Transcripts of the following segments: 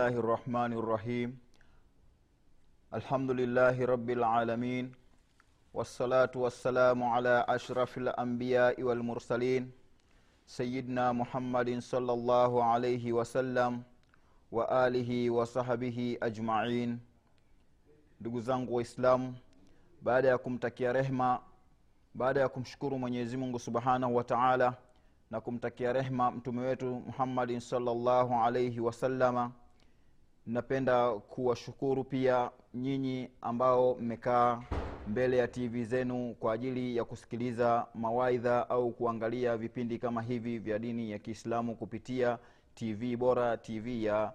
Bismillahi الرحمن الرحيم الحمد لله alamin العالمين والصلاة والسلام على أشرف الأنبياء والمرسلين muhammadin محمد صلى الله عليه وسلم وآله وصحبه ajmain. Ndugu zangu waislamu baada ya kumtakia rehma baada ya kumshukuru mwenyezi mungu subhanahu wa taala na kumtakia rehma mtume wetu muhammadin salllahu alaihi wasallama napenda kuwashukuru pia nyinyi ambao mmekaa mbele ya tv zenu kwa ajili ya kusikiliza mawaidha au kuangalia vipindi kama hivi vya dini ya kiislamu kupitia tv bora tv ya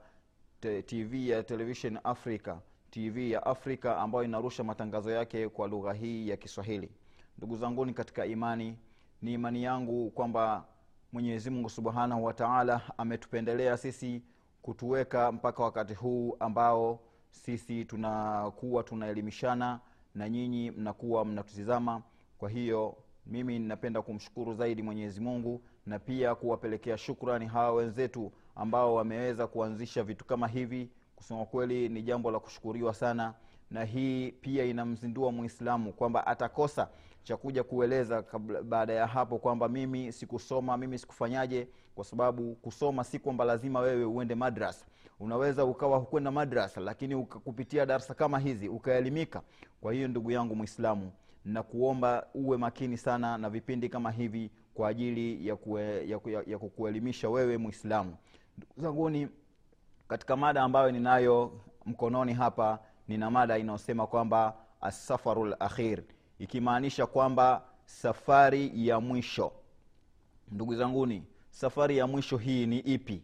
te, tv ya television africa tv ya afrika ambayo inarusha matangazo yake kwa lugha hii ya kiswahili. Ndugu zanguni katika imani ni imani yangu kwamba mwenyezi mungu subhanahu wa taala ametupendelea sisi kutuweka mpaka wakati huu ambao sisi tunakuwa tunaelimishana na nyinyi mnakuwa mnatutizama kwa hiyo mimi ninapenda kumshukuru zaidi mwenyezi mungu na pia kuwapelekea shukrani hawa wenzetu ambao wameweza kuanzisha vitu kama hivi. Kusema kweli ni jambo la kushukuriwa sana na hii pia inamzindua mwislamu kwamba atakosa cha kuja kueleza baada ya hapo kwamba mimi sikusoma mimi sikufanyaje kwa sababu kusoma si kwamba lazima wewe uende madrasa. Unaweza ukawa hukwenda madrasa lakini kupitia darsa kama hizi ukaelimika. Kwa hiyo ndugu yangu mwislamu na kuomba uwe makini sana na vipindi kama hivi kwa ajili ya, kue, ya, ya, ya kukuelimisha wewe mwislamu ndugu zanguni katika mada ambayo ninayo mkononi hapa nina mada inayosema kwamba asafaru lakhir ikimaanisha kwamba safari ya mwisho. Ndugu zanguni safari ya mwisho hii ni ipi?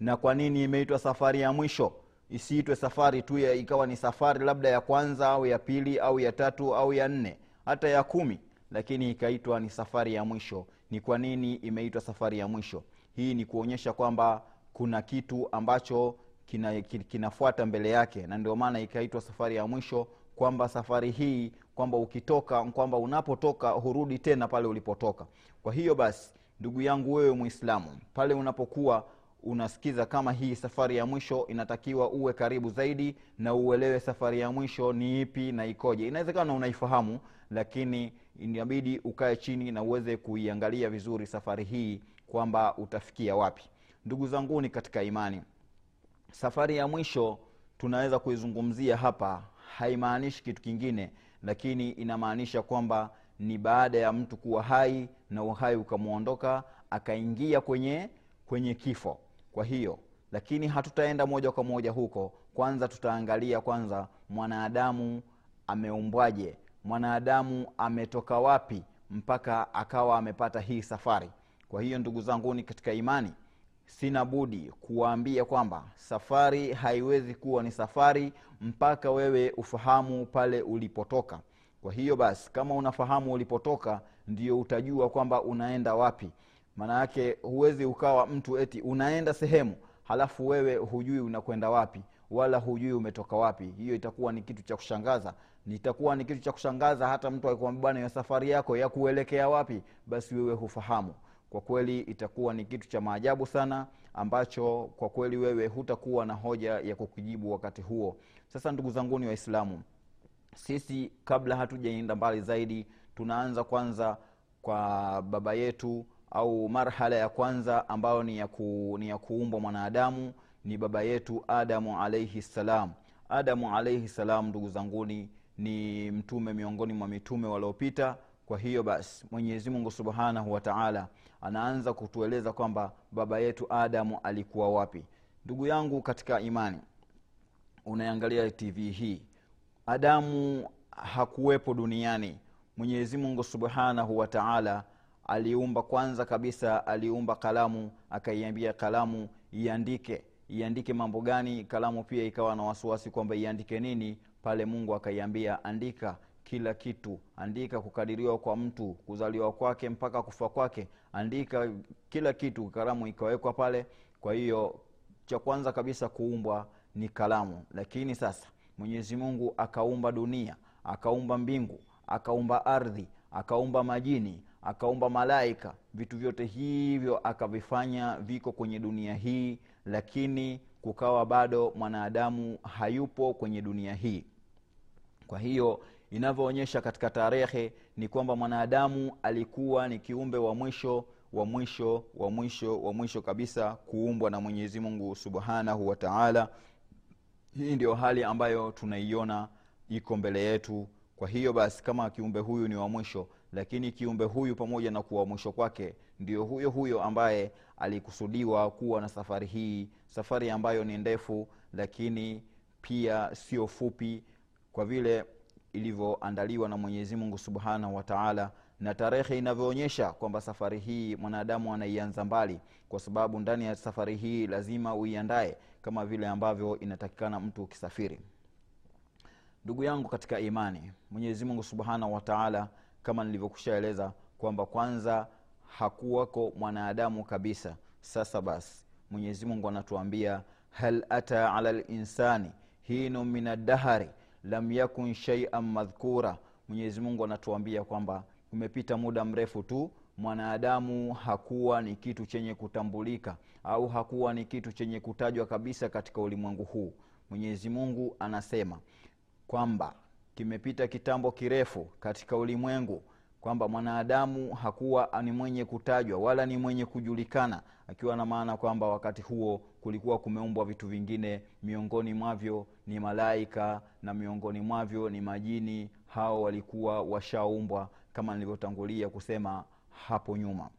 Na kwa nini imeitwa safari ya mwisho? Isiitwe safari tu ya ikawa ni safari labda ya kwanza au ya pili au ya tatu au ya nne hata ya kumi lakini ikaitwa ni safari ya mwisho. Ni kwa nini imeitwa safari ya mwisho? Hii ni kuonyesha kwamba kuna kitu ambacho kina, kinafuata mbele yake na ndio maana ikaitwa safari ya mwisho kwamba safari hii kwamba ukitoka kwamba unapotoka hurudi tena pale ulipotoka. Kwa hiyo basi ndugu yangu wewe mwislamu pale unapokuwa unasikiza kama hii safari ya mwisho inatakiwa uwe karibu zaidi na uelewe safari ya mwisho ni ipi na ikoje. Inawezekana unaifahamu lakini inabidi ukae chini na uweze kuiangalia vizuri safari hii kwamba utafikia wapi. Ndugu zanguni katika imani. Safari ya mwisho tunaweza kuizungumzia hapa haimaanishi kitu kingine lakini inamaanisha kwamba ni baada ya mtu kuwa hai na uhai ukamwondoka akaingia kwenye kwenye kifo. Kwa hiyo lakini hatutaenda moja kwa moja huko. Kwanza tutaangalia kwanza mwanadamu ameumbwaje mwanadamu ametoka wapi mpaka akawa amepata hii safari. Kwa hiyo ndugu zanguni katika imani. Sina budi kuwaambia kwamba safari haiwezi kuwa ni safari mpaka wewe ufahamu pale ulipotoka kwa hiyo basi kama unafahamu ulipotoka ndio utajua kwamba unaenda wapi. Maana yake huwezi ukawa mtu eti unaenda sehemu halafu wewe hujui unakwenda wapi wala hujui umetoka wapi. Hiyo itakuwa ni kitu cha kushangaza. Itakuwa ni kitu cha kushangaza hata mtu bwana ya safari yako ya kuelekea wapi? Basi wewe hufahamu. Kwa kweli itakuwa ni kitu cha maajabu sana ambacho kwa kweli wewe hutakuwa na hoja ya kukijibu wakati huo. Sasa ndugu zanguni waislamu sisi kabla hatujaenda mbali zaidi tunaanza kwanza kwa baba yetu au marhala ya kwanza ambayo ni ya, ku, ni ya kuumbwa mwanadamu ni baba yetu adamu alaihi ssalam adamu alaihi ssalam ndugu zanguni ni mtume miongoni mwa mitume waliopita. Kwa hiyo basi mwenyezi mungu subhanahu wa taala anaanza kutueleza kwamba baba yetu adamu alikuwa wapi. Ndugu yangu katika imani unaangalia tv hii adamu hakuwepo duniani. Mwenyezi mungu subhanahu wa taala aliumba kwanza kabisa aliumba kalamu akaiambia kalamu iandike. Iandike mambo gani? Kalamu pia ikawa na wasiwasi kwamba iandike nini? Pale mungu akaiambia andika kila kitu. Andika kukadiriwa kwa mtu kuzaliwa kwake mpaka kufa kwake. Andika kila kitu kalamu ikawekwa pale. Kwa hiyo cha kwanza kabisa kuumbwa ni kalamu. Lakini sasa mwenyezi mungu akaumba dunia akaumba mbingu akaumba ardhi akaumba majini akaumba malaika. Vitu vyote hivyo akavifanya viko kwenye dunia hii lakini kukawa bado mwanadamu hayupo kwenye dunia hii. Kwa hiyo inavyoonyesha katika tarehe ni kwamba mwanadamu alikuwa ni kiumbe wa mwisho wa mwisho wa mwisho wa mwisho kabisa kuumbwa na mwenyezi mungu subhanahu wa taala hii ndio hali ambayo tunaiona iko mbele yetu. Kwa hiyo basi kama kiumbe huyu ni wa mwisho lakini kiumbe huyu pamoja na kuwa mwisho kwake ndio huyo huyo ambaye alikusudiwa kuwa na safari hii safari ambayo ni ndefu lakini pia sio fupi kwa vile ilivyoandaliwa na mwenyezi mungu subhanahu wa taala na tarehe inavyoonyesha kwamba safari hii mwanadamu anaianza mbali kwa sababu ndani ya safari hii lazima uiandae kama vile ambavyo inatakikana mtu ukisafiri. Ndugu yangu katika imani mwenyezi mungu subhanahu wa taala kama nilivyokushaeleza kwamba kwanza hakuwako mwanadamu kabisa. Sasa basi mwenyezi mungu anatuambia hal ata ala linsani hinu min adahari lam yakun shaian madhkura. Mwenyezi mungu anatuambia kwamba umepita muda mrefu tu mwanadamu hakuwa ni kitu chenye kutambulika au hakuwa ni kitu chenye kutajwa kabisa katika ulimwengu huu. Mwenyezi mungu anasema kwamba kimepita kitambo kirefu katika ulimwengu kwamba mwanadamu hakuwa ni mwenye kutajwa wala ni mwenye kujulikana akiwa na maana kwamba wakati huo kulikuwa kumeumbwa vitu vingine miongoni mwavyo ni malaika na miongoni mwavyo ni majini hao walikuwa washaumbwa kama nilivyotangulia kusema hapo nyuma.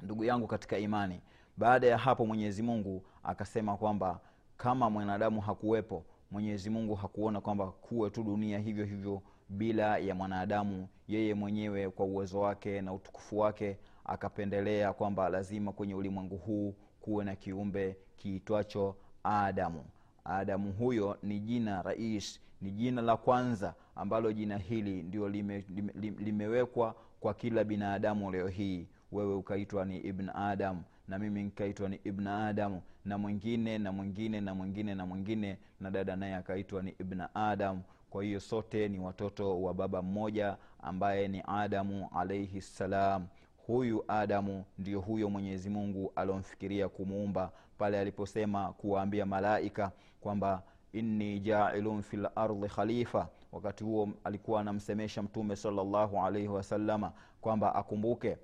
Ndugu yangu katika imani baada ya hapo mwenyezi mungu akasema kwamba kama mwanadamu hakuwepo mwenyezi mungu hakuona kwamba kuwe tu dunia hivyo hivyo bila ya mwanadamu. Yeye mwenyewe kwa uwezo wake na utukufu wake akapendelea kwamba lazima kwenye ulimwengu huu kuwe na kiumbe kiitwacho adamu. Adamu huyo ni jina rais ni jina la kwanza ambalo jina hili ndio lime, lime, lime, limewekwa kwa kila binadamu leo hii. Wewe ukaitwa ni ibn adam na mimi nikaitwa ni ibn adamu na mwingine na mwingine na mwingine na mwingine na dada naye akaitwa ni ibn adam. Kwa hiyo sote ni watoto wa baba mmoja ambaye ni adamu alaihi ssalam huyu adamu ndio huyo mwenyezi mungu alomfikiria kumuumba pale aliposema kuwaambia malaika kwamba inni jailun fi lardi khalifa wakati huo alikuwa anamsemesha mtume salllahu alaihi wasalama kwamba akumbuke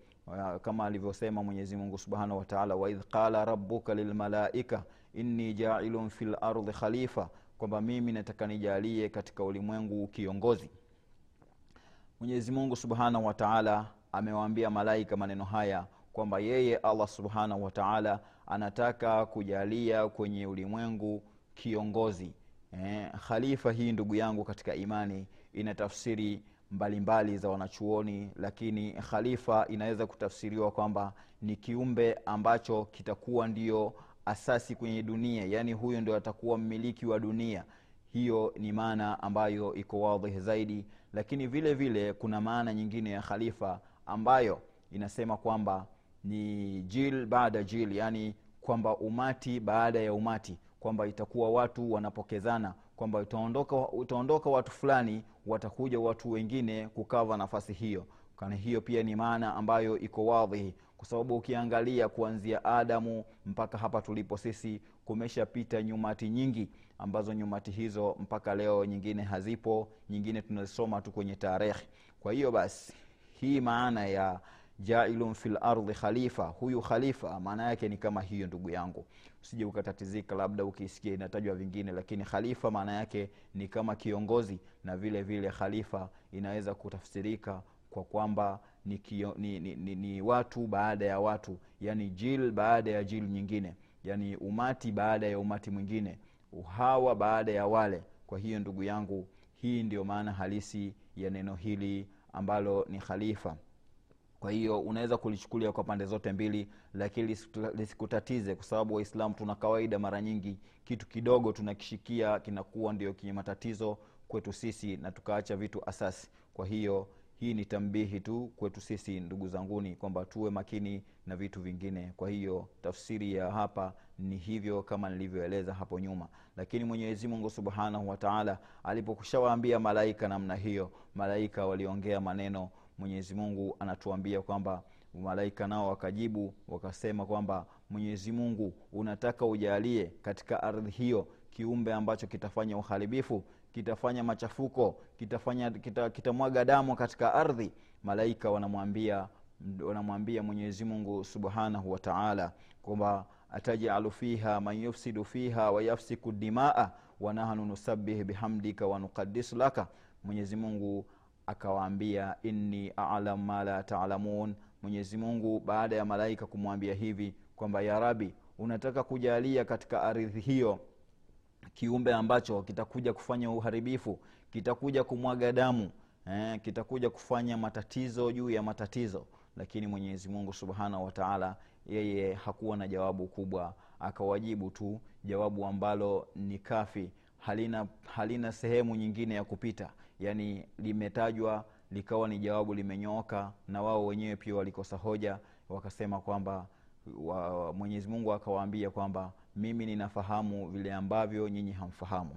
kama alivyosema mwenyezi mungu subhanahu wataala waidh qala rabuka lilmalaika inni jailun fi lardi khalifa kwamba mimi nataka nijalie katika ulimwengu kiongozi. Mwenyezi mungu subhanahu wataala amewaambia malaika maneno haya kwamba yeye allah subhanahu wataala anataka kujalia kwenye ulimwengu kiongozi eh, khalifa hii ndugu yangu katika imani ina tafsiri mbalimbali za wanachuoni lakini khalifa inaweza kutafsiriwa kwamba ni kiumbe ambacho kitakuwa ndio asasi kwenye dunia yaani huyo ndio atakuwa mmiliki wa dunia. Hiyo ni maana ambayo iko wadhih zaidi lakini vile vile kuna maana nyingine ya khalifa ambayo inasema kwamba ni jil baada jil yaani kwamba umati baada ya umati kwamba itakuwa watu wanapokezana kwamba utaondoka, utaondoka watu fulani watakuja watu wengine kukava nafasi hiyo. Kana hiyo pia ni maana ambayo iko wadhihi kwa sababu ukiangalia kuanzia adamu mpaka hapa tulipo sisi kumeshapita nyumati nyingi ambazo nyumati hizo mpaka leo nyingine hazipo nyingine tunazisoma tu kwenye tarehe. Kwa hiyo basi hii maana ya jailun fi lardhi khalifa. Huyu khalifa maana yake ni kama hiyo ndugu yangu. Usije ukatatizika labda ukisikia inatajwa vingine lakini khalifa maana yake ni kama kiongozi na vile vile khalifa inaweza kutafsirika kwa kwamba ni, kio, ni, ni, ni, ni watu baada ya watu yani jil baada ya jil nyingine yani umati baada ya umati mwingine uhawa baada ya wale. Kwa hiyo ndugu yangu hii ndio maana halisi ya neno hili ambalo ni khalifa kwa hiyo unaweza kulichukulia kwa pande zote mbili lakini lisikutatize kwa sababu waislamu tuna kawaida mara nyingi kitu kidogo tunakishikia kinakuwa ndio kenye matatizo kwetu sisi na tukaacha vitu asasi. Kwa hiyo hii ni tambihi tu kwetu sisi ndugu zanguni kwamba tuwe makini na vitu vingine. Kwa hiyo tafsiri ya hapa ni hivyo kama nilivyoeleza hapo nyuma. Lakini mwenyezi mungu subhanahu wataala alipokushawaambia malaika namna hiyo malaika waliongea maneno mwenyezi mungu anatuambia kwamba malaika nao wakajibu wakasema kwamba mwenyezi mungu unataka ujalie katika ardhi hiyo kiumbe ambacho kitafanya uharibifu kitafanya machafuko kitafanya kita, kitamwaga damu katika ardhi? Malaika wanamwambia wanamwambia mwenyezi mungu subhanahu wataala kwamba atajalu fiha man yufsidu fiha wayafsiku dimaa wanahnu nusabih bihamdika wanukadisu laka. Mwenyezi mungu akawaambia inni alam ma la talamun. Mwenyezi mungu baada ya malaika kumwambia hivi kwamba ya rabi unataka kujalia katika ardhi hiyo kiumbe ambacho kitakuja kufanya uharibifu kitakuja kumwaga damu eh, kitakuja kufanya matatizo juu ya matatizo. Lakini mwenyezi mungu subhanahu wataala yeye hakuwa na jawabu kubwa akawajibu tu jawabu ambalo ni kafi halina halina sehemu nyingine ya kupita yaani limetajwa likawa ni jawabu limenyooka na wao wenyewe pia walikosa hoja wakasema kwamba wa, mwenyezi mungu akawaambia kwamba mimi ninafahamu vile ambavyo nyinyi hamfahamu.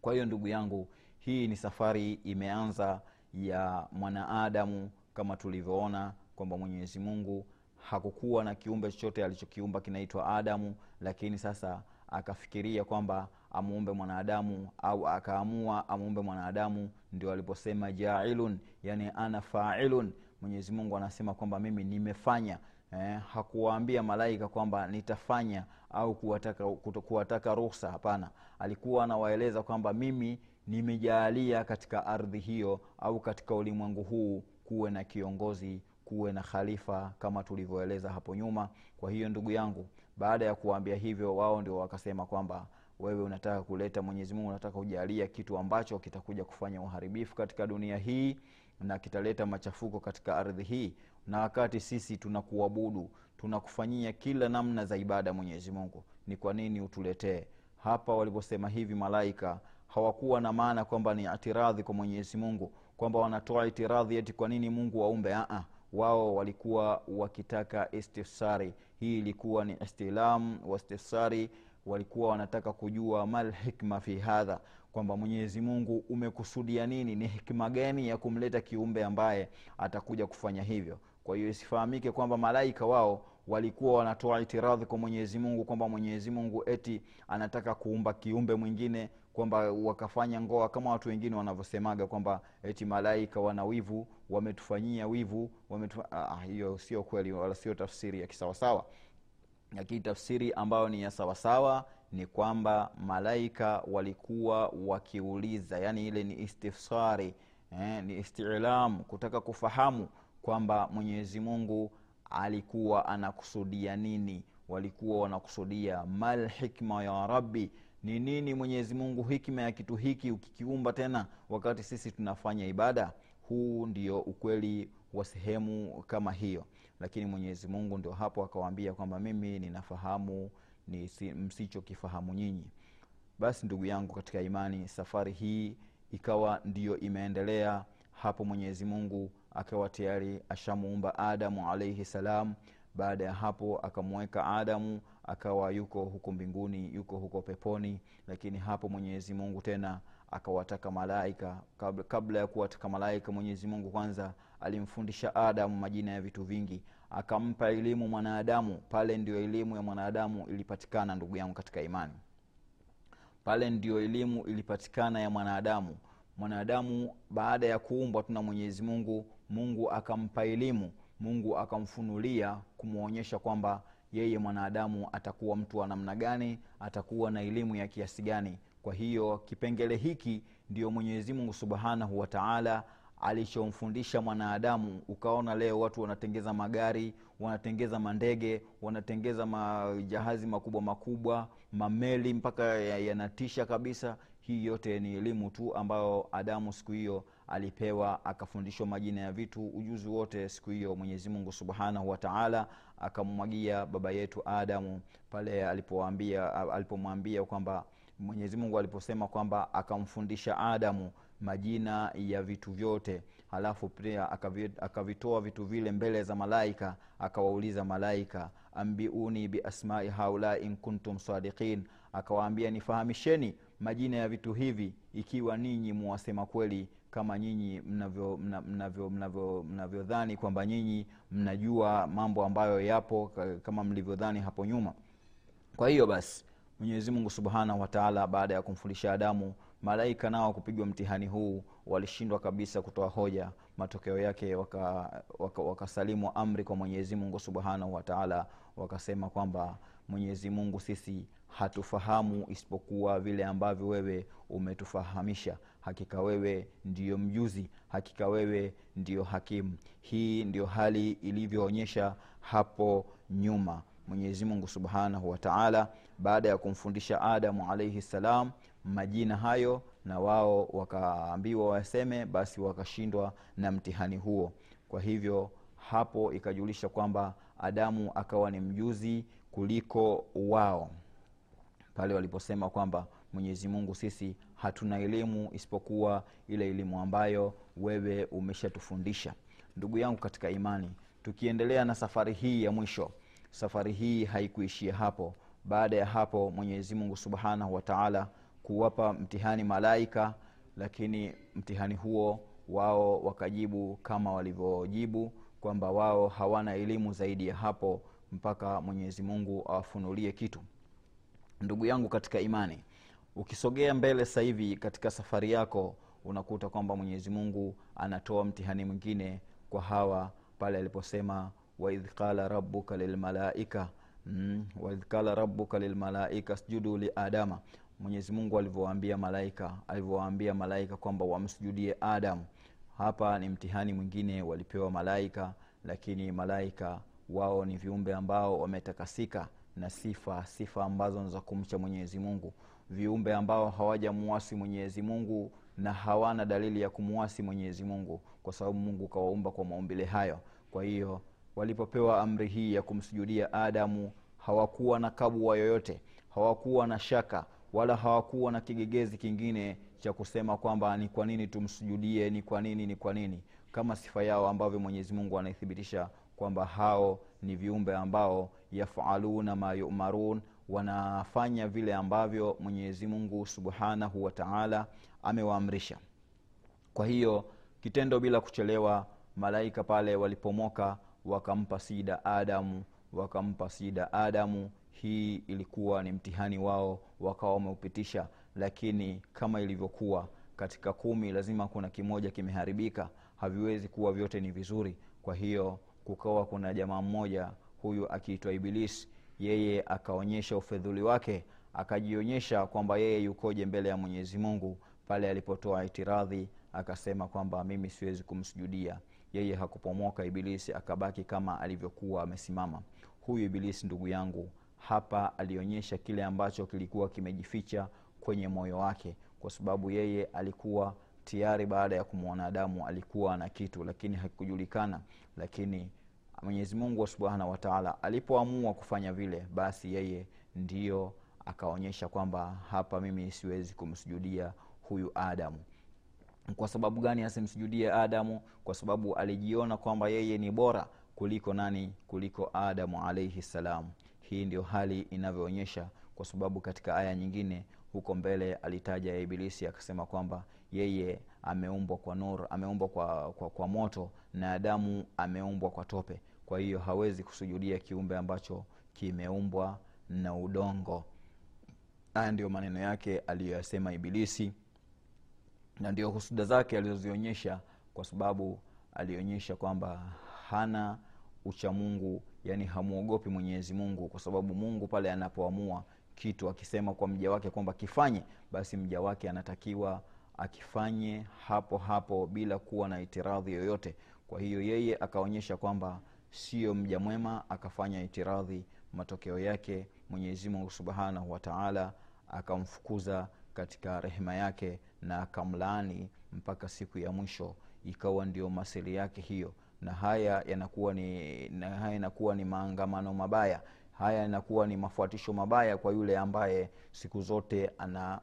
Kwa hiyo ndugu yangu hii ni safari imeanza ya mwanaadamu kama tulivyoona kwamba mwenyezi mungu hakukuwa na kiumbe chochote alichokiumba kinaitwa adamu lakini sasa akafikiria kwamba amuumbe mwanadamu au akaamua amuumbe mwanadamu ndio aliposema jailun yani ana failun. Mwenyezi mungu anasema kwamba mimi nimefanya eh, hakuwaambia malaika kwamba nitafanya au kuwataka, kuwataka ruhusa. Hapana alikuwa anawaeleza kwamba mimi nimejaalia katika ardhi hiyo au katika ulimwengu huu kuwe na kiongozi kuwe na khalifa kama tulivyoeleza hapo nyuma. Kwa hiyo ndugu yangu baada ya kuwaambia hivyo wao ndio wakasema kwamba wewe unataka kuleta mwenyezi mungu unataka kujalia kitu ambacho kitakuja kufanya uharibifu katika dunia hii na kitaleta machafuko katika ardhi hii. Na wakati sisi tunakuabudu tunakufanyia kila namna za ibada mwenyezi mungu. Ni kwa nini utuletee? Hapa waliposema hivi malaika hawakuwa na maana kwamba ni itiradhi kwa mwenyezi mungu kwamba wanatoa itiradhi eti kwa nini mungu waumbe. Aa, wao walikuwa wakitaka istifsari hii ilikuwa ni istilam wa istifsari walikuwa wanataka kujua mal hikma fi hadha kwamba mwenyezi mungu umekusudia nini ni hikma gani ya kumleta kiumbe ambaye atakuja kufanya hivyo. Kwa hiyo isifahamike kwamba malaika wao walikuwa wanatoa itiradhi kwa mwenyezi mungu kwamba mwenyezi mungu eti anataka kuumba kiumbe mwingine kwamba wakafanya ngoa kama watu wengine wanavyosemaga kwamba eti malaika wana wivu wametufanyia wivu wametu... ah, hiyo sio kweli wala sio tafsiri ya kisawasawa lakini tafsiri ambayo ni ya sawasawa ni kwamba malaika walikuwa wakiuliza yani ile ni istifsari eh, ni istilam kutaka kufahamu kwamba mwenyezi mungu alikuwa anakusudia nini walikuwa wanakusudia mal hikma ya rabbi ni nini mwenyezi mungu hikma ya kitu hiki ukikiumba tena wakati sisi tunafanya ibada? Huu ndio ukweli wa sehemu kama hiyo lakini mwenyezi mungu ndio hapo akawaambia kwamba mimi ninafahamu ni msichokifahamu nyinyi. Basi ndugu yangu katika imani safari hii ikawa ndiyo imeendelea. Hapo mwenyezi mungu akawa tayari ashamuumba adamu alaihi salam. Baada ya hapo akamweka adamu akawa yuko huko mbinguni yuko huko peponi. Lakini hapo mwenyezi mungu tena akawataka malaika. Kabla, kabla ya kuwataka malaika mwenyezi mungu kwanza alimfundisha adamu majina ya vitu vingi akampa elimu mwanadamu. Pale ndio elimu ya mwanadamu ilipatikana ndugu yangu katika imani. Pale ndio elimu ilipatikana ya mwanadamu. Mwanadamu baada ya kuumbwa tuna mwenyezi mungu mungu akampa elimu. Mungu akamfunulia kumwonyesha kwamba yeye mwanadamu atakuwa mtu wa namna gani atakuwa na elimu ya kiasi gani. Kwa hiyo kipengele hiki ndio mwenyezi mungu subhanahu wataala alichomfundisha mwanadamu ukaona leo watu wanatengeza magari wanatengeza mandege wanatengeza majahazi makubwa makubwa mameli mpaka yanatisha kabisa. Hii yote ni elimu tu ambayo adamu siku hiyo alipewa akafundishwa majina ya vitu ujuzi wote siku hiyo mwenyezi mungu subhanahu wataala akamwagia baba yetu adamu pale alipomwambia alipomwambia kwamba mwenyezi mungu aliposema kwamba akamfundisha adamu majina ya vitu vyote. Halafu pia akavitoa vitu vile mbele za malaika akawauliza malaika ambiuni biasmai haulai in kuntum sadiqin. Akawaambia nifahamisheni majina ya vitu hivi ikiwa ninyi muwasema kweli kama nyinyi mnavyodhani mnavyo, mnavyo, mnavyo kwamba nyinyi mnajua mambo ambayo yapo kama mlivyodhani hapo nyuma. Kwa hiyo basi mwenyezi mungu subhanahu wataala baada ya kumfundisha adamu malaika nao kupigwa mtihani huu walishindwa kabisa kutoa hoja. Matokeo yake wakasalimu waka, waka amri kwa mwenyezi mungu subhanahu wataala wakasema kwamba mwenyezi mungu sisi hatufahamu isipokuwa vile ambavyo wewe umetufahamisha. Hakika wewe ndiyo mjuzi hakika wewe ndiyo hakimu. Hii ndiyo hali ilivyoonyesha hapo nyuma mwenyezi mungu subhanahu wataala baada ya kumfundisha adamu alaihi ssalam majina hayo na wao wakaambiwa waseme basi wakashindwa na mtihani huo. Kwa hivyo hapo ikajulisha kwamba adamu akawa ni mjuzi kuliko wao. Pale waliposema kwamba mwenyezi mungu sisi hatuna elimu isipokuwa ile elimu ambayo wewe umeshatufundisha. Ndugu yangu katika imani tukiendelea na safari hii ya mwisho safari hii haikuishia hapo. Baada ya hapo mwenyezi mungu subhanahu wataala kuwapa mtihani malaika lakini mtihani huo wao wakajibu kama walivyojibu kwamba wao hawana elimu zaidi ya hapo mpaka mwenyezi mungu awafunulie kitu. Ndugu yangu katika imani ukisogea mbele sasa hivi katika safari yako unakuta kwamba mwenyezi mungu anatoa mtihani mwingine kwa hawa pale aliposema waidh qala rabuka lilmalaika mm, waidh qala rabuka lilmalaika sjudu liadama mwenyezi mungu alivyowaambia malaika alivyowaambia malaika kwamba wamsujudie adamu. Hapa ni mtihani mwingine walipewa malaika lakini malaika wao ni viumbe ambao wametakasika na sifa sifa ambazo ni za kumcha mwenyezi mungu. Viumbe ambao hawajamuasi mwenyezi mungu na hawana dalili ya kumuasi mwenyezi mungu kwa sababu mungu kawaumba kwa maumbile hayo. Kwa hiyo walipopewa amri hii ya kumsujudia adamu hawakuwa na kabwa yoyote hawakuwa na shaka wala hawakuwa na kigegezi kingine cha kusema kwamba ni kwa nini tumsujudie ni kwa nini ni kwa nini. Kama sifa yao ambavyo mwenyezi mungu anaithibitisha kwamba hao ni viumbe ambao yafaluna ma yumarun wanafanya vile ambavyo mwenyezi mungu subhanahu wataala amewaamrisha. Kwa hiyo kitendo bila kuchelewa malaika pale walipomoka wakampa sida adamu wakampa sida adamu. Hii ilikuwa ni mtihani wao wakawa wameupitisha. Lakini kama ilivyokuwa katika kumi lazima kuna kimoja kimeharibika. Haviwezi kuwa vyote ni vizuri. Kwa hiyo kukawa kuna jamaa mmoja huyu akiitwa ibilisi yeye akaonyesha ufedhuli wake akajionyesha kwamba yeye yukoje mbele ya mwenyezi mungu pale alipotoa itiradhi akasema kwamba mimi siwezi kumsujudia yeye hakupomoka ibilisi akabaki kama alivyokuwa amesimama. Huyu ibilisi ndugu yangu hapa alionyesha kile ambacho kilikuwa kimejificha kwenye moyo wake kwa sababu yeye alikuwa tayari baada ya kumwona adamu alikuwa na kitu lakini hakikujulikana lakini mwenyezi mungu subhanahu wataala alipoamua kufanya vile basi yeye ndiyo akaonyesha kwamba hapa mimi siwezi kumsujudia huyu adamu kwa sababu gani asimsujudie adamu? Kwa sababu alijiona kwamba yeye ni bora kuliko nani? Kuliko adamu alaihi salam. Hii ndio hali inavyoonyesha kwa sababu katika aya nyingine huko mbele alitaja ya ibilisi akasema kwamba yeye ameumbwa kwa nur ameumbwa kwa, kwa, kwa moto na adamu ameumbwa kwa tope. Kwa hiyo hawezi kusujudia kiumbe ambacho kimeumbwa na udongo. Haya ndiyo maneno yake aliyoyasema ibilisi na ndio husuda zake alizozionyesha kwa sababu alionyesha kwamba hana uchamungu yani hamwogopi mwenyezi mungu kwa sababu mungu pale anapoamua kitu akisema kwa mja wake kwamba kifanye basi mja wake anatakiwa akifanye hapo hapo bila kuwa na itiradhi yoyote. Kwa hiyo yeye akaonyesha kwamba sio mja mwema akafanya itiradhi matokeo yake mwenyezi mungu subhanahu wataala akamfukuza katika rehema yake na akamlaani mpaka siku ya mwisho. Ikawa ndio masili yake hiyo. Na haya yanakuwa ni na haya yanakuwa ni maangamano mabaya. Haya yanakuwa ni mafuatisho mabaya kwa yule ambaye siku zote ana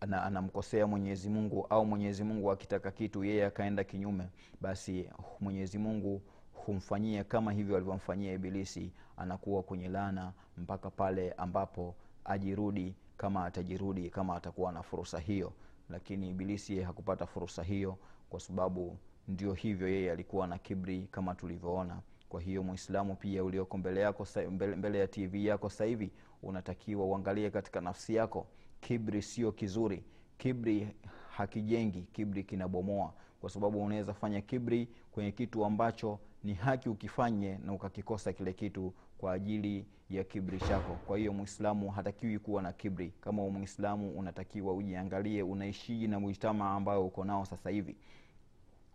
ana- anamkosea mwenyezi mungu au mwenyezi mungu akitaka kitu yeye akaenda kinyume. Basi mwenyezi mungu humfanyia kama hivyo alivyomfanyia ibilisi. Anakuwa kwenye lana mpaka pale ambapo ajirudi kama atajirudi kama atakuwa na fursa hiyo lakini ibilisi yeye hakupata fursa hiyo kwa sababu ndio hivyo yeye alikuwa na kibri kama tulivyoona. Kwa hiyo mwislamu pia ulioko mbele yako mbele, ya tv yako sasa hivi unatakiwa uangalie katika nafsi yako. Kibri sio kizuri. Kibri hakijengi kibri kinabomoa. Kwa sababu unaweza fanya kibri kwenye kitu ambacho ni haki ukifanye na ukakikosa kile kitu kwa ajili ya kibri chako. Kwa hiyo mwislamu hatakiwi kuwa na kibri. Kama mwislamu unatakiwa ujiangalie unaishiji na mujtama ambayo uko nao sasa hivi.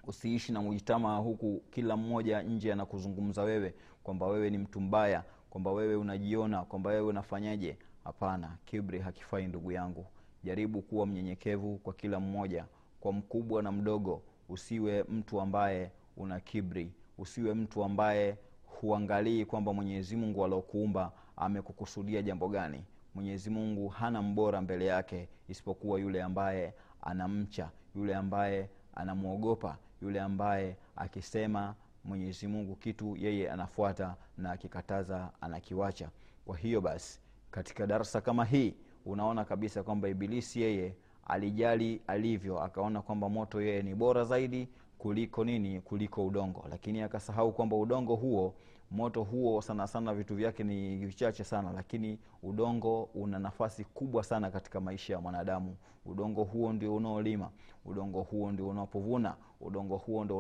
Usiishi na mujtama huku kila mmoja nje anakuzungumza wewe kwamba wewe ni mtu mbaya kwamba wewe unajiona kwamba wewe unafanyaje. Hapana kibri hakifai ndugu yangu. Jaribu kuwa mnyenyekevu kwa kila mmoja kwa mkubwa na mdogo. Usiwe mtu ambaye una kibri. Usiwe mtu ambaye huangalii kwamba mwenyezi mungu aliokuumba amekukusudia jambo gani. Mwenyezi mungu hana mbora mbele yake isipokuwa yule ambaye anamcha yule ambaye anamwogopa yule ambaye akisema mwenyezi mungu kitu yeye anafuata na akikataza anakiwacha. Kwa hiyo basi katika darsa kama hii unaona kabisa kwamba ibilisi yeye alijali alivyo akaona kwamba moto yeye ni bora zaidi kuliko nini kuliko udongo. Lakini akasahau kwamba udongo huo moto huo sana sana vitu vyake ni vichache sana. Lakini udongo una nafasi kubwa sana katika maisha ya mwanadamu. Udongo huo ndio unaolima. Udongo huo ndio unapovuna. Udongo huo ndio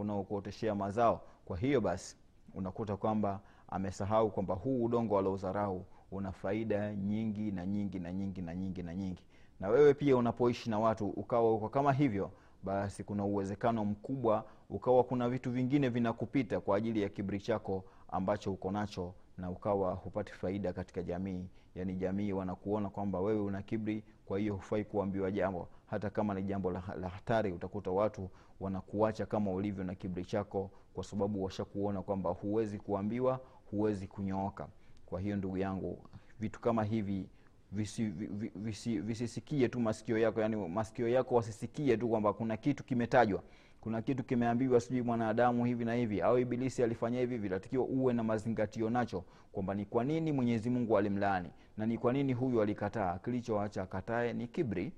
unaokuoteshea mazao. Kwa hiyo basi unakuta kwamba amesahau kwamba huu udongo alaudharau una faida nyingi na nyingi na nyingi na nyingi na nyingi. Na wewe pia unapoishi na watu ukawa uko kama hivyo basi kuna uwezekano mkubwa ukawa kuna vitu vingine vinakupita kwa ajili ya kibri chako ambacho uko nacho na ukawa hupati faida katika jamii. Yaani jamii wanakuona kwamba wewe una kibri kwa hiyo hufai kuambiwa jambo. Hata kama ni jambo la, la hatari utakuta watu wanakuacha kama ulivyo na kibri chako kwa sababu washakuona kwamba huwezi kuambiwa huwezi kunyooka. Kwa hiyo ndugu yangu vitu kama hivi visisikie visi, visi, visi tu masikio yako yani masikio yako wasisikie tu kwamba kuna kitu kimetajwa. Kuna kitu kimeambiwa sijui mwanadamu hivi na hivi au ibilisi alifanya hivi hivi. Natakiwa uwe na mazingatio nacho kwamba ni kwa nini mwenyezi mungu alimlaani na ni kwa nini huyu alikataa. Kilichoacha akatae ni kibri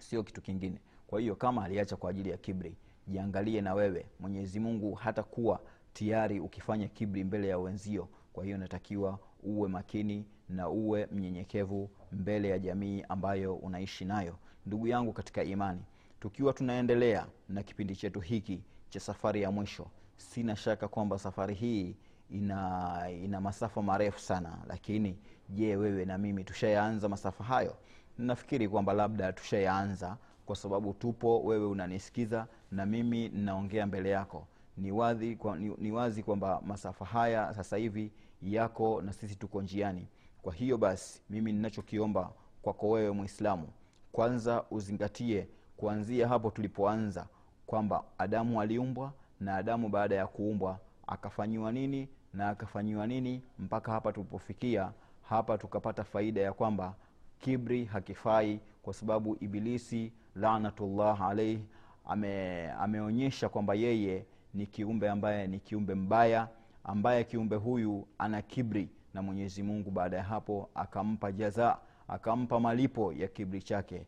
sio kitu kingine. Kwa hiyo kama aliacha kwa ajili ya kibri jiangalie na wewe. Mwenyezi mungu hata kuwa tayari ukifanya kibri mbele ya wenzio. Kwa hiyo natakiwa uwe makini na uwe mnyenyekevu mbele ya jamii ambayo unaishi nayo. Ndugu yangu katika imani tukiwa tunaendelea na kipindi chetu hiki cha safari ya mwisho sina shaka kwamba safari hii ina ina masafa marefu sana lakini je wewe na mimi tushayaanza masafa hayo? Nafikiri kwamba labda tushayaanza kwa sababu tupo wewe unanisikiza na mimi ninaongea mbele yako. Ni, wazi kwamba masafa haya sasa hivi yako na sisi tuko njiani. Kwa hiyo basi mimi ninachokiomba kwako wewe mwislamu kwanza uzingatie kuanzia hapo tulipoanza kwamba adamu aliumbwa na adamu baada ya kuumbwa akafanyiwa nini na akafanyiwa nini mpaka hapa tulipofikia hapa tukapata faida ya kwamba kibri hakifai kwa sababu ibilisi lanatullah alaihi ame, ameonyesha kwamba yeye ni kiumbe ambaye ni kiumbe mbaya ambaye kiumbe huyu ana kibri na mwenyezi mungu baada ya hapo akampa jaza akampa malipo ya kibri chake.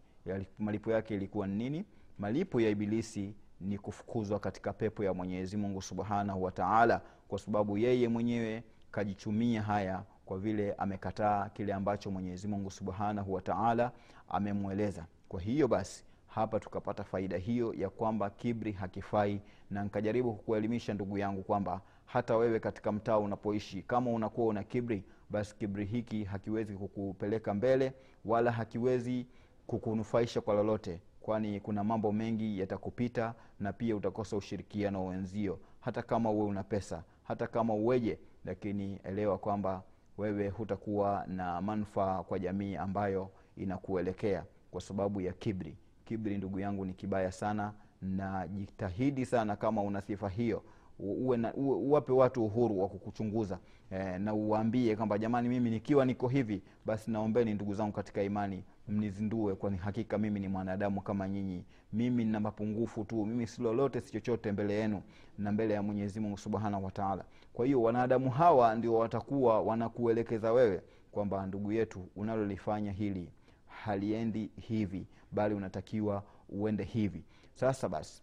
Malipo yake ilikuwa ni nini? Malipo ya ibilisi ni kufukuzwa katika pepo ya mwenyezi mungu subhanahu wa taala kwa sababu yeye mwenyewe kajichumia haya kwa vile amekataa kile ambacho mwenyezi mungu subhanahu wa taala amemweleza. Kwa hiyo basi hapa tukapata faida hiyo ya kwamba kibri hakifai na nkajaribu kukuelimisha ndugu yangu kwamba hata wewe katika mtaa unapoishi. Kama unakuwa una kibri basi kibri hiki hakiwezi kukupeleka mbele wala hakiwezi kukunufaisha kwa lolote kwani kuna mambo mengi yatakupita na pia utakosa ushirikiano wenzio. Hata kama uwe una pesa hata kama uweje lakini elewa kwamba wewe hutakuwa na manufaa kwa jamii ambayo inakuelekea kwa sababu ya kibri. Kibri ndugu yangu ni kibaya sana. Na jitahidi sana kama una sifa hiyo uwe na, uwe, uwape watu uhuru wa kukuchunguza. E, na uwaambie kwamba jamani mimi nikiwa niko hivi basi naombeni ndugu zangu katika imani mnizindue kwani hakika mimi ni mwanadamu kama nyinyi. Mimi nina mapungufu tu mimi si lolote si chochote mbele yenu na mbele ya mwenyezi mungu subhanahu wataala kwa hiyo wanadamu hawa ndio watakuwa wanakuelekeza wewe kwamba ndugu yetu unalolifanya hili haliendi hivi bali unatakiwa uende hivi. Sasa basi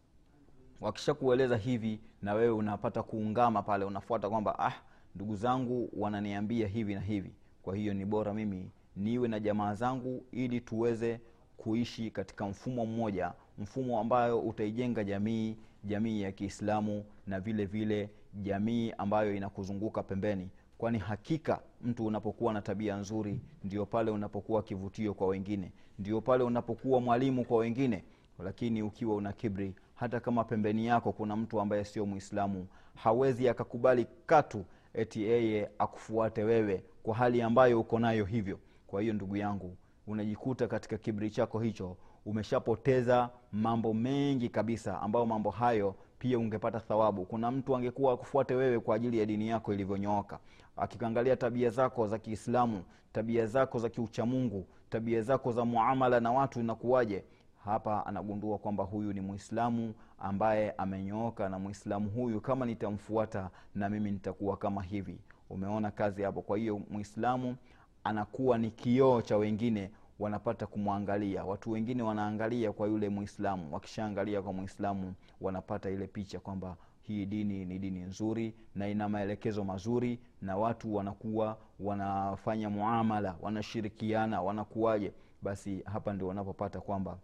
wakishakueleza hivi na wewe unapata kuungama pale unafuata kwamba ah ndugu zangu wananiambia hivi na hivi. Kwa hiyo ni bora mimi niwe na jamaa zangu ili tuweze kuishi katika mfumo mmoja mfumo ambayo utaijenga jamii jamii ya kiislamu na vile vile jamii ambayo inakuzunguka pembeni. Kwani hakika mtu unapokuwa na tabia nzuri ndio pale unapokuwa kivutio kwa wengine ndio pale unapokuwa mwalimu kwa wengine lakini ukiwa una kibri hata kama pembeni yako kuna mtu ambaye sio mwislamu hawezi akakubali katu eti yeye akufuate wewe kwa hali ambayo uko nayo hivyo. Kwa hiyo ndugu yangu unajikuta katika kibri chako hicho umeshapoteza mambo mengi kabisa ambayo mambo hayo pia ungepata thawabu. Kuna mtu angekuwa akufuate wewe kwa ajili ya dini yako ilivyonyooka. Akikangalia tabia zako za kiislamu tabia zako za kiuchamungu tabia zako za muamala na watu inakuwaje hapa anagundua kwamba huyu ni mwislamu ambaye amenyooka na mwislamu huyu kama nitamfuata na mimi nitakuwa kama hivi. Umeona kazi hapo. Kwa hiyo mwislamu anakuwa ni kioo cha wengine wanapata kumwangalia. Watu wengine wanaangalia kwa yule mwislamu wakishaangalia kwa mwislamu wanapata ile picha kwamba hii dini ni dini nzuri na ina maelekezo mazuri na watu wanakuwa wanafanya muamala wanashirikiana wanakuwaje? Basi hapa ndio wanapopata kwamba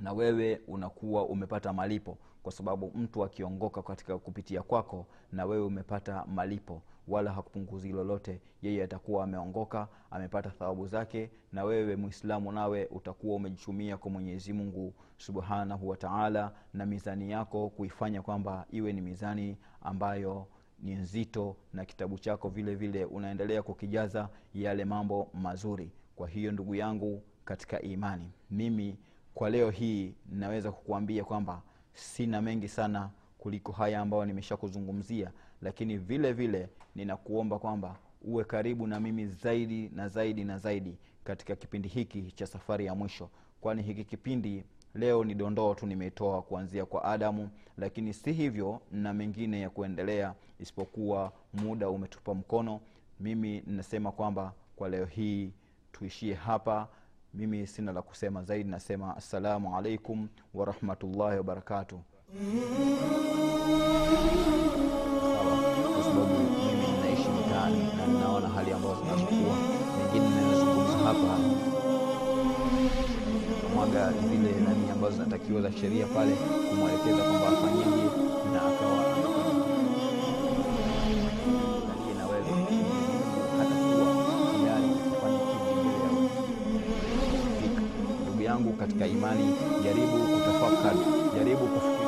na wewe unakuwa umepata malipo kwa sababu mtu akiongoka katika kupitia kwako na wewe umepata malipo wala hakupunguzi lolote. Yeye atakuwa ameongoka amepata thawabu zake na wewe mwislamu nawe utakuwa umejichumia kwa mwenyezi mungu subhanahu wataala na mizani yako kuifanya kwamba iwe ni mizani ambayo ni nzito na kitabu chako vile vile unaendelea kukijaza yale mambo mazuri. Kwa hiyo ndugu yangu katika imani mimi kwa leo hii naweza kukuambia kwamba sina mengi sana kuliko haya ambayo nimesha kuzungumzia lakini vile vile ninakuomba kwamba uwe karibu na mimi zaidi na zaidi na zaidi katika kipindi hiki cha safari ya mwisho. Kwani hiki kipindi leo ni dondoo tu nimeitoa kuanzia kwa adamu lakini si hivyo na mengine ya kuendelea isipokuwa muda umetupa mkono. Mimi ninasema kwamba kwa leo hii tuishie hapa mimi sina la kusema zaidi nasema assalamu alaikum warahmatullahi wabarakatu na ninaona hali ambazo zinazokuwa mengine ninayozungumza hapa mwaga zile nani ambazo zinatakiwa za sheria pale kumwelekeza kwamba afanyeje na akawa yangu katika imani. Jaribu kutafakari jaribu kufikiri